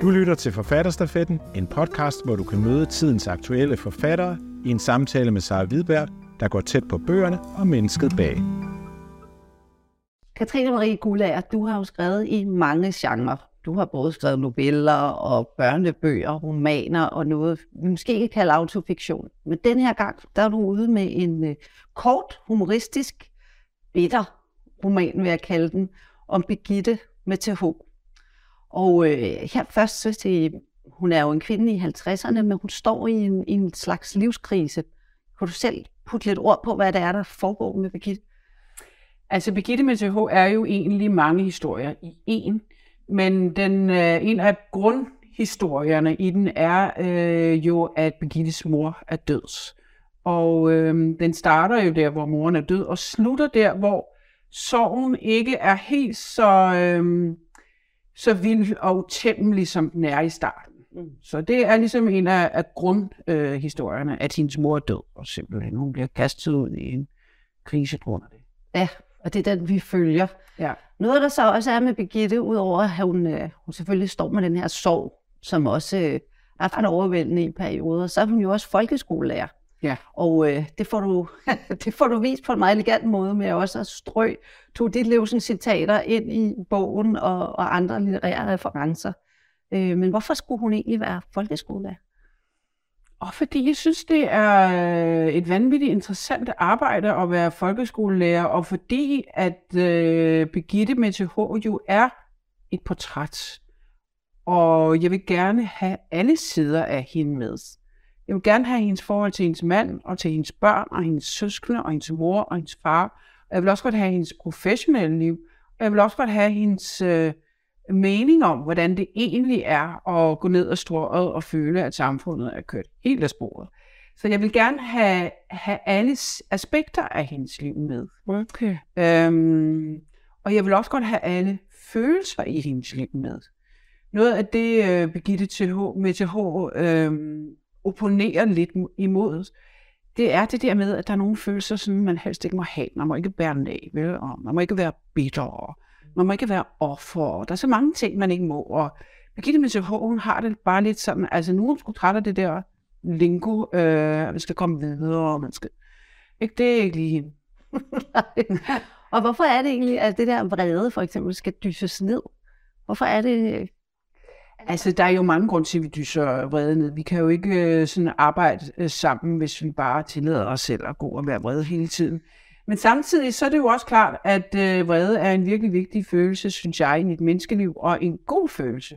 Du lytter til Forfatterstafetten, en podcast, hvor du kan møde tidens aktuelle forfattere i en samtale med Sara Hvidberg, der går tæt på bøgerne og mennesket bag. Katrine Marie Gullager, du har jo skrevet i mange genrer. Du har både skrevet noveller og børnebøger, romaner og noget, vi måske ikke kalder autofiktion. Men den her gang, der er du ude med en uh, kort, humoristisk, bitter roman, vil jeg kalde den, om Begitte med TH. Og øh, her først så til, hun er jo en kvinde i 50'erne, men hun står i en, i en slags livskrise. Kan du selv putte lidt ord på, hvad det er, der foregår med Birgitte? Altså, Birgitte med TH er jo egentlig mange historier i en, men den, øh, en af grundhistorierne i den er øh, jo, at Birgittes mor er døds. Og øh, den starter jo der, hvor moren er død, og slutter der, hvor sorgen ikke er helt så... Øh, så vild og utæmmelig, som den er i starten. Mm. Så det er ligesom en af, af grundhistorierne, øh, at hendes mor er død, og simpelthen hun bliver kastet ud i en krise på grund af det. Ja, og det er den, vi følger. Ja. Noget, der så også er med Birgitte, udover at hun, øh, hun selvfølgelig står med den her sorg, som også øh, er ret overvældende i perioder, så er hun jo også folkeskolelærer. Ja. Og øh, det, får du, det får du vist på en meget elegant måde med også at strø to dit livsens citater ind i bogen og, og andre litterære referencer. Øh, men hvorfor skulle hun egentlig være folkeskolelærer? Og fordi jeg synes, det er et vanvittigt interessant arbejde at være folkeskolelærer, og fordi at øh, Begitte med TH jo er et portræt. Og jeg vil gerne have alle sider af hende med. Jeg vil gerne have hendes forhold til hendes mand, og til hendes børn, og hendes søskende, og hendes mor, og hendes far. Og jeg vil også godt have hendes professionelle liv. Og jeg vil også godt have hendes øh, mening om, hvordan det egentlig er at gå ned og strået og føle, at samfundet er kørt helt af sporet. Så jeg vil gerne have, have alle aspekter af hendes liv med. Okay. Øhm, og jeg vil også godt have alle følelser i hendes liv med. Noget af det, uh, Birgitte TH, med TH øh, opponerer lidt imod, det er det der med, at der er nogle følelser, som man helst ikke må have. Man må ikke bære af, vel? Og man må ikke være bitter, og man må ikke være offer. Der er så mange ting, man ikke må. Og Birgitte Mette hun har det bare lidt sådan, altså nu er hun sgu træt af det der lingo, øh, man skal komme videre, og man skal... Ikke, det er ikke lige hende. og hvorfor er det egentlig, at det der vrede for eksempel skal dyses ned? Hvorfor er det, Altså, der er jo mange grunde til, at vi dyser vrede ned. Vi kan jo ikke øh, sådan arbejde øh, sammen, hvis vi bare tillader os selv at gå og være vrede hele tiden. Men samtidig så er det jo også klart, at øh, vrede er en virkelig vigtig følelse, synes jeg, i et menneskeliv, og en god følelse.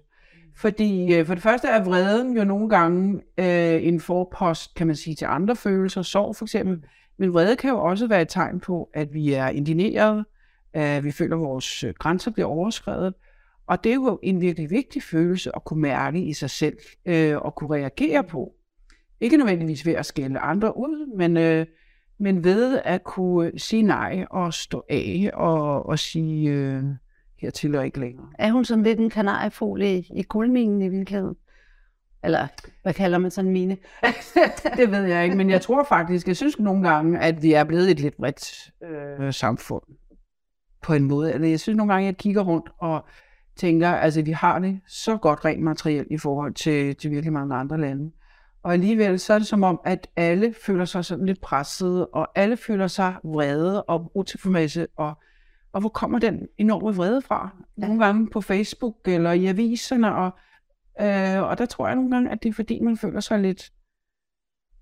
Fordi øh, for det første er vreden jo nogle gange øh, en forpost, kan man sige, til andre følelser, sorg for eksempel. Men vrede kan jo også være et tegn på, at vi er indineret, at øh, vi føler, at vores øh, grænser bliver overskrevet, og det er jo en virkelig vigtig følelse at kunne mærke i sig selv øh, og kunne reagere på. Ikke nødvendigvis ved at skælde andre ud, men, øh, men ved at kunne sige nej og stå af og, og sige øh, hertil og ikke længere. Er hun sådan lidt en kanariefolie i, i guldminen i virkeligheden? Eller hvad kalder man sådan mine? det ved jeg ikke, men jeg tror faktisk, jeg synes nogle gange, at vi er blevet et lidt bredt øh, samfund på en måde. Eller jeg synes nogle gange, at jeg kigger rundt og tænker, altså vi har det så godt rent materielt i forhold til, til virkelig mange andre lande. Og alligevel så er det som om, at alle føler sig sådan lidt presset, og alle føler sig vrede og utilfredse, og, og hvor kommer den enorme vrede fra? Nogle gange på Facebook eller i aviserne, og, øh, og der tror jeg nogle gange, at det er fordi, man føler sig lidt,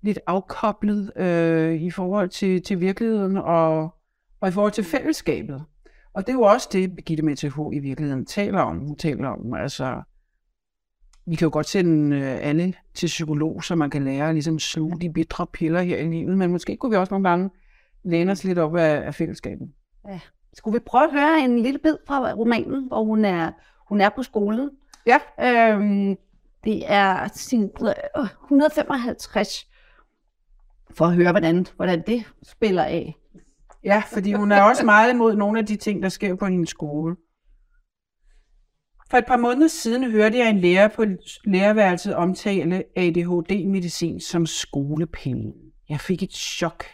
lidt afkoblet øh, i forhold til, til virkeligheden og, og i forhold til fællesskabet. Og det er jo også det, Birgitte med TH i virkeligheden taler om. Hun taler om, altså, vi kan jo godt sende øh, alle til psykolog, så man kan lære at ligesom sluge de bitre piller her i livet, men måske kunne vi også nogle gange læne os lidt op af, af fællesskabet. Ja. Skulle vi prøve at høre en lille bid fra romanen, hvor hun er, hun er på skolen? Ja. Øhm, det er sin 155, for at høre, hvordan, hvordan det spiller af. Ja, fordi hun er også meget imod nogle af de ting, der sker på hendes skole. For et par måneder siden hørte jeg en lærer på lærerværelset omtale ADHD-medicin som skolepenge. Jeg fik et chok.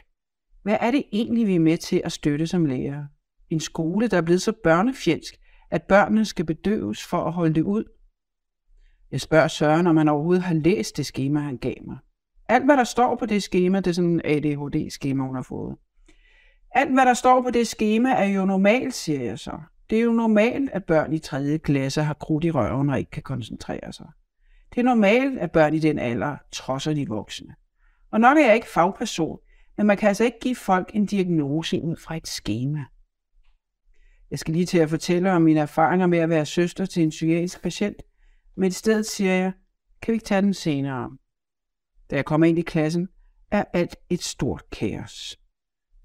Hvad er det egentlig, vi er med til at støtte som lærer? En skole, der er blevet så børnefjendsk, at børnene skal bedøves for at holde det ud. Jeg spørger Søren, om han overhovedet har læst det schema, han gav mig. Alt, hvad der står på det schema, det er sådan en ADHD-schema, hun har fået. Alt, hvad der står på det schema, er jo normalt, siger jeg så. Det er jo normalt, at børn i 3. klasse har krudt i røven og ikke kan koncentrere sig. Det er normalt, at børn i den alder trodser de voksne. Og nok er jeg ikke fagperson, men man kan altså ikke give folk en diagnose ud fra et schema. Jeg skal lige til at fortælle om mine erfaringer med at være søster til en psykiatrisk patient, men i stedet siger jeg, kan vi ikke tage den senere? Da jeg kommer ind i klassen, er alt et stort kaos.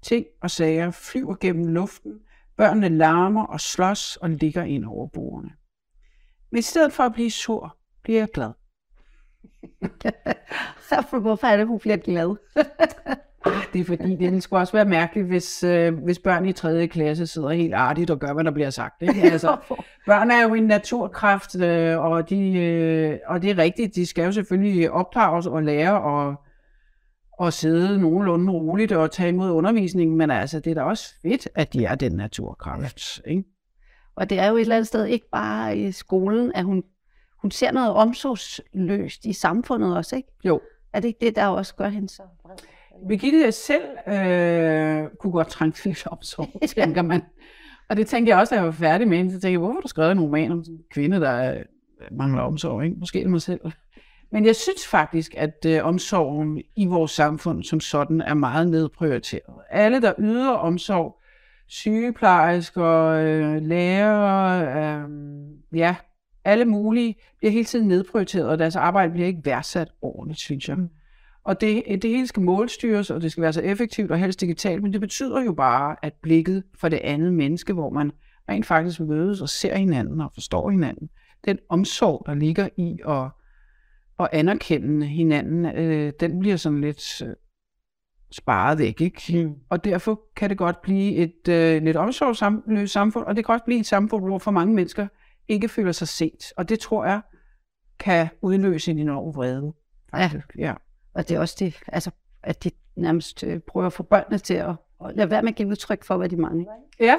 Ting og sager flyver gennem luften, børnene larmer og slås og ligger ind over bordene. Men i stedet for at blive sur, bliver jeg glad. Hvorfor er det, hun bliver glad? Det er fordi, det skulle også være mærkeligt, hvis, øh, hvis børn i 3. klasse sidder helt artigt og gør, hvad der bliver sagt. Ikke? Altså, børn er jo en naturkraft, øh, og, de, øh, og det er rigtigt, de skal jo selvfølgelig opdrages og lære og, og sidde nogenlunde roligt og tage imod undervisningen, men altså, det er da også fedt, at de er den naturkraft. Ikke? Og det er jo et eller andet sted ikke bare i skolen, at hun, hun ser noget omsorgsløst i samfundet også, ikke? Jo. Er det ikke det, der også gør hende så vred? Birgitte selv øh, kunne godt trænge til lidt omsorg, tænker man. Og det tænkte jeg også, da jeg var færdig med hende. Så tænkte jeg, hvorfor har du skrevet en roman om en kvinde, der øh, mangler omsorg? Ikke? Måske mig selv. Men jeg synes faktisk, at øh, omsorgen i vores samfund som sådan er meget nedprioriteret. Alle, der yder omsorg, sygeplejersker, øh, lærere, øh, ja, alle mulige, bliver hele tiden nedprioriteret, og deres arbejde bliver ikke værdsat ordentligt, synes jeg. Mm. Og det, det hele skal målstyres, og det skal være så effektivt og helst digitalt, men det betyder jo bare, at blikket for det andet menneske, hvor man rent faktisk mødes og ser hinanden og forstår hinanden, den omsorg, der ligger i at, at anerkende hinanden, øh, den bliver sådan lidt øh, sparet væk. Ikke? Mm. Og derfor kan det godt blive et øh, lidt omsorgsløst samfund, og det kan også blive et samfund, hvor for mange mennesker ikke føler sig set. Og det tror jeg kan udløse en enorm vrede. Faktisk. Ja. ja. Og det er også det, altså, at de nærmest øh, prøver at få børnene til at, at lade være med at give udtryk for, hvad de mangler Ja.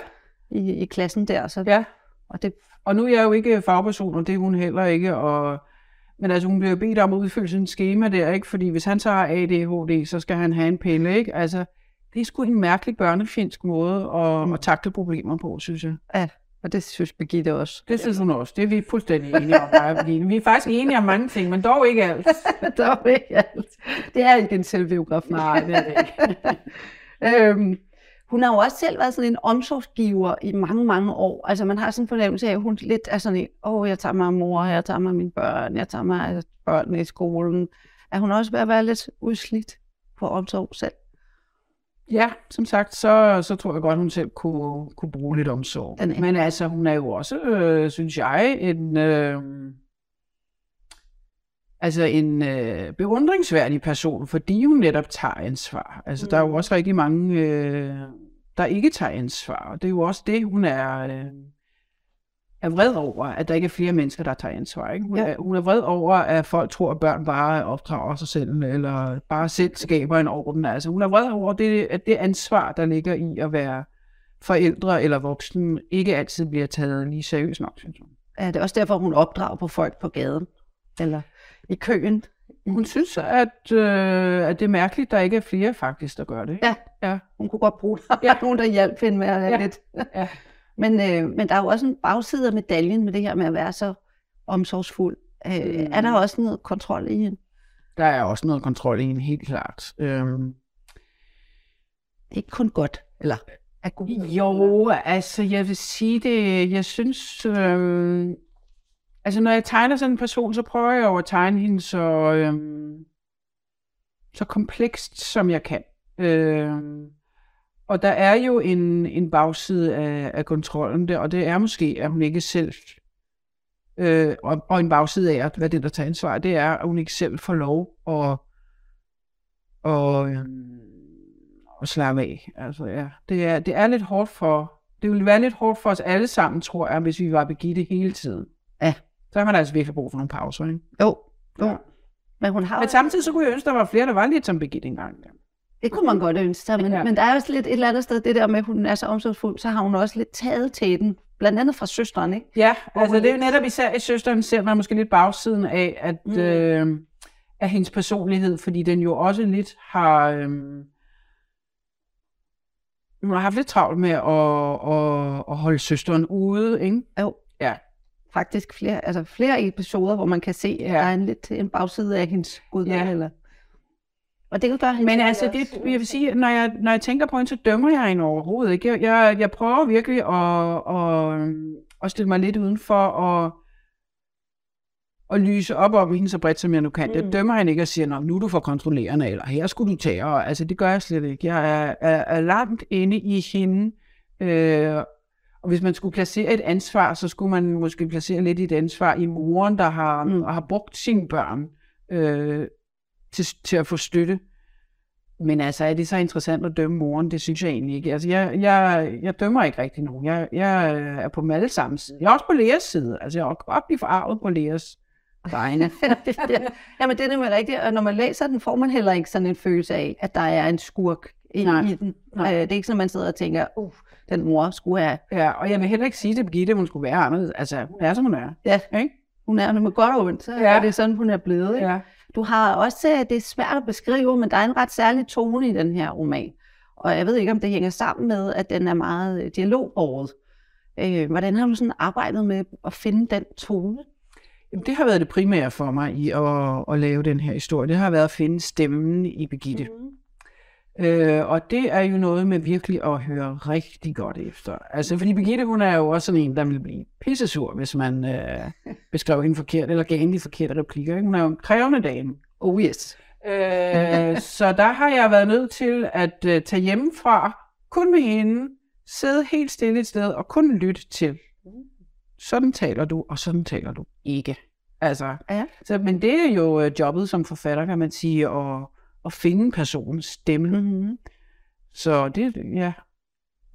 i, i klassen der. Så, Ja. Og det, Og nu er jeg jo ikke fagperson, og det er hun heller ikke. Og, men altså, hun bliver bedt om at udfylde sådan en schema der, ikke? Fordi hvis han så har ADHD, så skal han have en pille, ikke? Altså, det er sgu en mærkelig børnefjendsk måde at, at takle problemer på, synes jeg. ja, og det synes Birgitte også. Det synes hun også. Det er vi fuldstændig enige om. Birgitte. Vi er faktisk enige om mange ting, men dog ikke alt. var ikke alt. Det er ikke en selvbiografi. Nej, det er det ikke. øhm, hun har jo også selv været sådan en omsorgsgiver i mange, mange år. Altså man har sådan en fornemmelse af, at hun lidt er sådan en, åh, oh, jeg tager mig af mor, jeg tager mig af mine børn, jeg tager mig af børnene i skolen. Er hun også ved at være lidt udslidt på omsorg selv? Ja, som sagt, så, så tror jeg godt, hun selv kunne, kunne bruge lidt omsorg. Men altså, hun er jo også, øh, synes jeg, en, øh, altså en øh, beundringsværdig person, fordi hun netop tager ansvar. Altså, mm. der er jo også rigtig mange, øh, der ikke tager ansvar. Og det er jo også det, hun er, øh, er vred over, at der ikke er flere mennesker, der tager ansvar. Ikke? Hun, Ja. ja. er, hun er vred over, at folk tror, at børn bare opdrager sig selv, eller bare selv skaber en orden. Altså, hun er vred over, det, at det ansvar, der ligger i at være forældre eller voksne, ikke altid bliver taget lige seriøst nok, synes hun. Er det også derfor, hun opdrager på folk på gaden? Eller i køen? Hun synes, at, øh, at det er mærkeligt, at der ikke er flere faktisk, der gør det. ikke? Ja. ja. Hun kunne godt bruge der. Ja. nogen, der hjalp hende med at Ja. lidt. Ja. Men, øh, men der er jo også en bagside af medaljen med det her med at være så omsorgsfuld. Øh, Mm. Er der også noget kontrol i hende? Der er også noget kontrol i en, helt klart. Øhm, Ikke kun godt, eller er god. Jo, altså jeg vil sige det, jeg synes, øh, altså når jeg tegner sådan en person, så prøver jeg jo at tegne hende så, øh, så komplekst som jeg kan. Øh, og der er jo en, en bagside af, af kontrollen der, og det er måske, at hun ikke selv, øh, og, og en bagside af, at hvad det der tager ansvar, det er, at hun ikke selv får lov at, og, øh, at slappe af. Altså, ja. det, er, det er lidt hårdt for, det ville være lidt hårdt for os alle sammen, tror jeg, hvis vi var Begitte hele tiden. Ja. Så har man altså virkelig brug for nogle pauser, ikke? Jo, jo. Ja. Men hun har Men samtidig så kunne jeg ønske, der var flere, der var lidt som Birgitte engang. Det kunne man godt ønske sig, men, ja. Men der er også lidt et eller andet sted, det der med, at hun er så omsorgsfuld, så har hun også lidt taget til den blandt andet fra søsteren, ikke? Ja, Hvor altså det er jo netop især i søsteren ser man måske lidt bagsiden af, at mm. øh, af hendes personlighed, fordi den jo også lidt har... Øh, hun har haft lidt travlt med at, at, at holde søsteren ude, ikke? Jo. Ja. Faktisk flere, altså flere episoder, hvor man kan se, at Ja. der er en lidt en bagside af hendes gud. Ja. Eller... Og det kan gøre Men altså, det, jeg vil sige, når jeg, når jeg tænker på hende, så dømmer jeg hende overhovedet ikke. Jeg, jeg, jeg prøver virkelig at, at, at stille mig lidt udenfor og at lyse op om hende så bredt, som jeg nu kan. Mm. Jeg dømmer hende ikke og siger, "Nå, nu er du for kontrollerende, eller her skulle du tage. Og, altså, det gør jeg slet ikke. Jeg er, er, er langt inde i hende. Øh, og hvis man skulle placere et ansvar, så skulle man måske placere lidt et ansvar i moren, der har, mm. Har brugt sine børn øh, til, til at få støtte. Men altså, er det så interessant at dømme moren? Det synes jeg egentlig ikke. Altså, jeg, jeg, jeg dømmer ikke rigtig nogen. Jeg, jeg er på dem alle sammen side. Jeg er også på Leas side. Altså, jeg er godt blive forarvet på Leas vegne. Jamen, det er nemlig rigtigt, og når man læser den, får man heller ikke sådan en følelse af, at der er en skurk inde Nej. i den. Nej. Øh, Det er ikke sådan, man sidder og tænker, uh, den mor skulle have... ja, og jeg vil heller ikke sige til Birgitte, at hun skulle være anderledes. Altså, hun er, som hun er. Ja, Ikke? hun er med godt og ondt, så Ja. er det sådan, hun er blevet. Ikke? Ja. Du har også, øh, det er svært at beskrive, men der er en ret særlig tone i den her roman. Og jeg ved ikke, om det hænger sammen med, at den er meget øh, dialogbåret. Øh, hvordan har du sådan arbejdet med at finde den tone? Jamen, det har været det primære for mig i at, at lave den her historie. Det har været at finde stemmen i Birgitte. Mm. Øh, og det er jo noget med virkelig at høre rigtig godt efter. Altså, fordi Birgitte, hun er jo også sådan en, der vil blive pissesur, hvis man øh, beskrev hende forkert, eller gav hende de forkerte replikker. Ikke? Hun er jo en krævende dame. Oh yes. Øh, så der har jeg været nødt til at øh, tage hjemmefra, kun med hende, sidde helt stille et sted og kun lytte til. Sådan taler du, og sådan taler du ikke. Altså, Ja. så, men det er jo øh, jobbet som forfatter, kan man sige, at, at finde personens stemme. Mm-hmm. Så det, ja.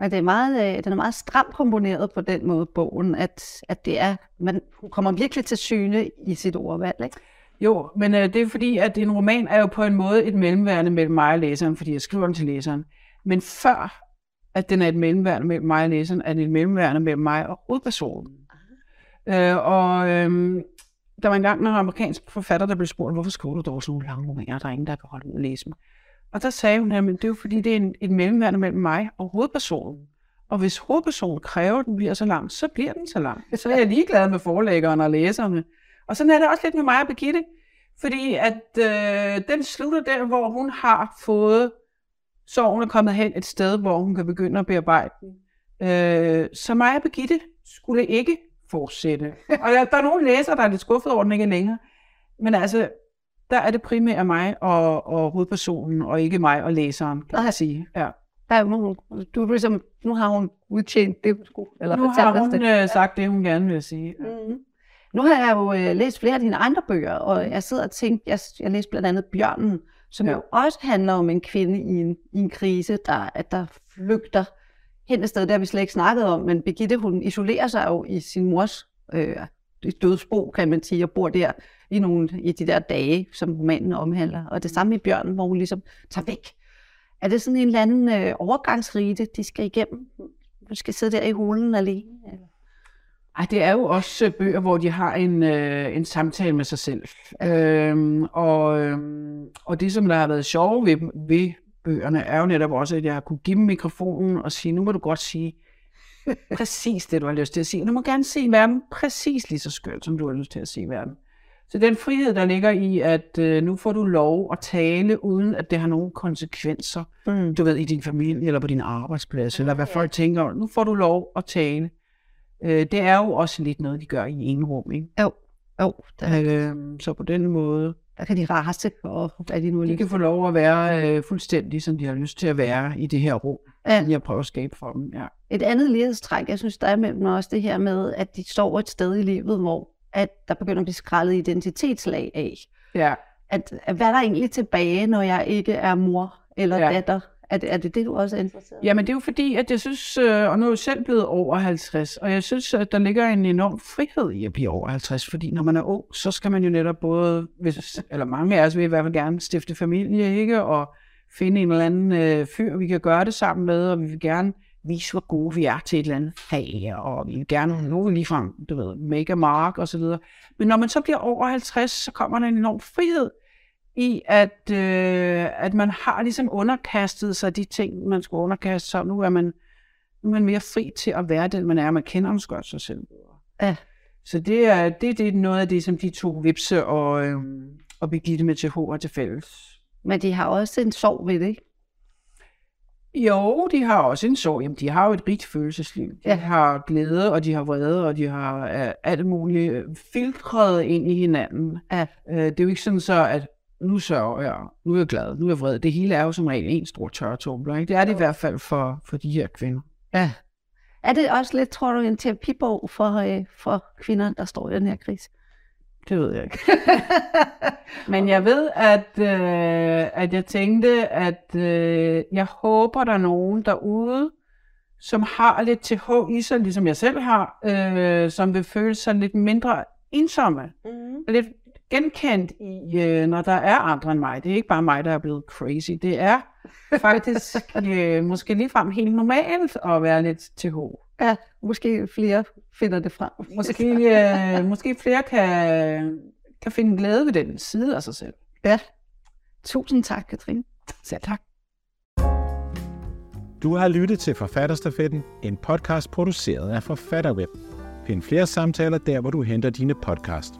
Men det er meget, øh, den er meget stramt komponeret på den måde, bogen, at, at det er, man kommer virkelig til syne i sit ordvalg. Ikke? Jo, men øh, det er fordi, at en roman er jo på en måde et mellemværende mellem mig og læseren, fordi jeg skriver den til læseren. Men før at den er et mellemværende mellem mig og læseren, er det et mellemværende mellem mig og hovedpersonen. Øh, og øh, der var engang en amerikansk forfatter, der blev spurgt, hvorfor skriver du dog sådan nogle lange romaner, der er ingen, der kan holde ud at læse dem. Og der sagde hun, at det er jo fordi, det er en, et mellemværende mellem mig og hovedpersonen. Og hvis hovedpersonen kræver, at den bliver så lang, så bliver den så lang. Så er jeg ligeglad med forlæggeren og læserne. Og sådan er det også lidt med mig og Birgitte. Fordi at øh, den slutter der, hvor hun har fået, sorgen er kommet hen et sted, hvor hun kan begynde at bearbejde den. Øh, så mig og Birgitte skulle ikke fortsætte. Og der, der er nogle læsere, der er lidt skuffet over, den ikke er længere. Men altså, der er det primært mig og, og hovedpersonen, og ikke mig og læseren, kan man sige. Ja. Der er nogle, du ligesom, nu har hun udtjent det, hun skulle, eller Nu har hun det. øh, sagt det, hun gerne vil sige. Ja. Mm. Nu har jeg jo øh, læst flere af dine andre bøger, og jeg sidder og tænker, jeg, jeg læste blandt andet Bjørnen, som ja. jo også handler om en kvinde i en, i en krise, der, at der flygter hen et sted, der vi slet ikke snakket om, men Birgitte, hun isolerer sig jo i sin mors øh, dødsbo, kan man sige, og bor der i, nogle, i de der dage, som romanen omhandler. Og det samme i Bjørnen, hvor hun ligesom tager væk. Er det sådan en eller anden øh, overgangsrite, de skal igennem? Hun skal sidde der i hulen alene? Eller? Ej, det er jo også øh, bøger, hvor de har en, øh, en samtale med sig selv. Øhm, og, øhm, og det, som der har været sjovt ved, ved bøgerne, er jo netop også, at jeg har kunne give dem mikrofonen og sige, nu må du godt sige præcis det, du har lyst til at sige. Du må gerne se verden præcis lige så skønt, som du har lyst til at se verden. Så den frihed, der ligger i, at øh, nu får du lov at tale, uden at det har nogen konsekvenser, Mm. du ved, i din familie eller på din arbejdsplads, eller hvad Ja. folk tænker. Nu får du lov at tale. Øh, det er jo også lidt noget, de gør i en rum, ikke? Jo, jo der, Øh, så på den måde, der kan de rase og hvad de nu de kan få lov at være øh, fuldstændig, som de har lyst til at være i det her rum, Ja. jeg prøver at skabe for dem. Ja. Et andet lighedstræk, jeg synes, der er mellem også det her med, at de står et sted i livet, hvor at der begynder at blive skrællet identitetslag af. ja. At, at hvad er der egentlig tilbage, når jeg ikke er mor eller ja. datter? Er det, er det det, du også er interesseret i? Jamen det er jo fordi, at jeg synes, øh, og nu er jeg selv blevet over 50, og jeg synes, at der ligger en enorm frihed i at blive over 50, fordi når man er ung, så skal man jo netop både, hvis, eller mange af os vil i hvert fald gerne stifte familie, ikke? Og finde en eller anden øh, fyr, vi kan gøre det sammen med, og vi vil gerne vise, hvor gode vi er til et eller andet fag, og vi vil gerne nu ligefrem, du ved, make a mark og så videre. Men når man så bliver over 50, så kommer der en enorm frihed i, at, øh, at man har ligesom underkastet sig de ting, man skulle underkaste sig. Nu er man, nu er man mere fri til at være den, man er. Man kender måske godt sig selv Ja. Så det er, det, det er noget af det, som de to Vipse og, øh, og Birgitte med TH har til fælles. Men de har også en sorg ved det, ikke? Jo, de har også en sorg. Jamen, de har jo et rigt følelsesliv. De Ja. har glæde, og de har vrede, og de har øh, alt muligt øh, filtreret ind i hinanden. Ja. Øh, det er jo ikke sådan så, at nu sørger jeg, nu er jeg glad, nu er jeg vred. Det hele er jo som regel en stor tørretumbler. Ikke? Det er det i hvert fald for, for de her kvinder. Ja. Er det også lidt, tror du, en terapibog for, øh, for kvinder, der står i den her krise? Det ved jeg ikke. Men jeg ved, at, øh, at jeg tænkte, at øh, jeg håber, der er nogen derude, som har lidt TH i sig, ligesom jeg selv har, øh, som vil føle sig lidt mindre ensomme. Mm. Lidt genkendt i, øh, når der er andre end mig. Det er ikke bare mig, der er blevet crazy. Det er faktisk øh, måske ligefrem helt normalt at være lidt TH. Ja, måske flere finder det frem. Måske, øh, måske flere kan, kan finde glæde ved den side af sig selv. Ja. Tusind tak, Katrine. Selv tak. Du har lyttet til Forfatterstafetten, en podcast produceret af Forfatterweb. Find flere samtaler der, hvor du henter dine podcast.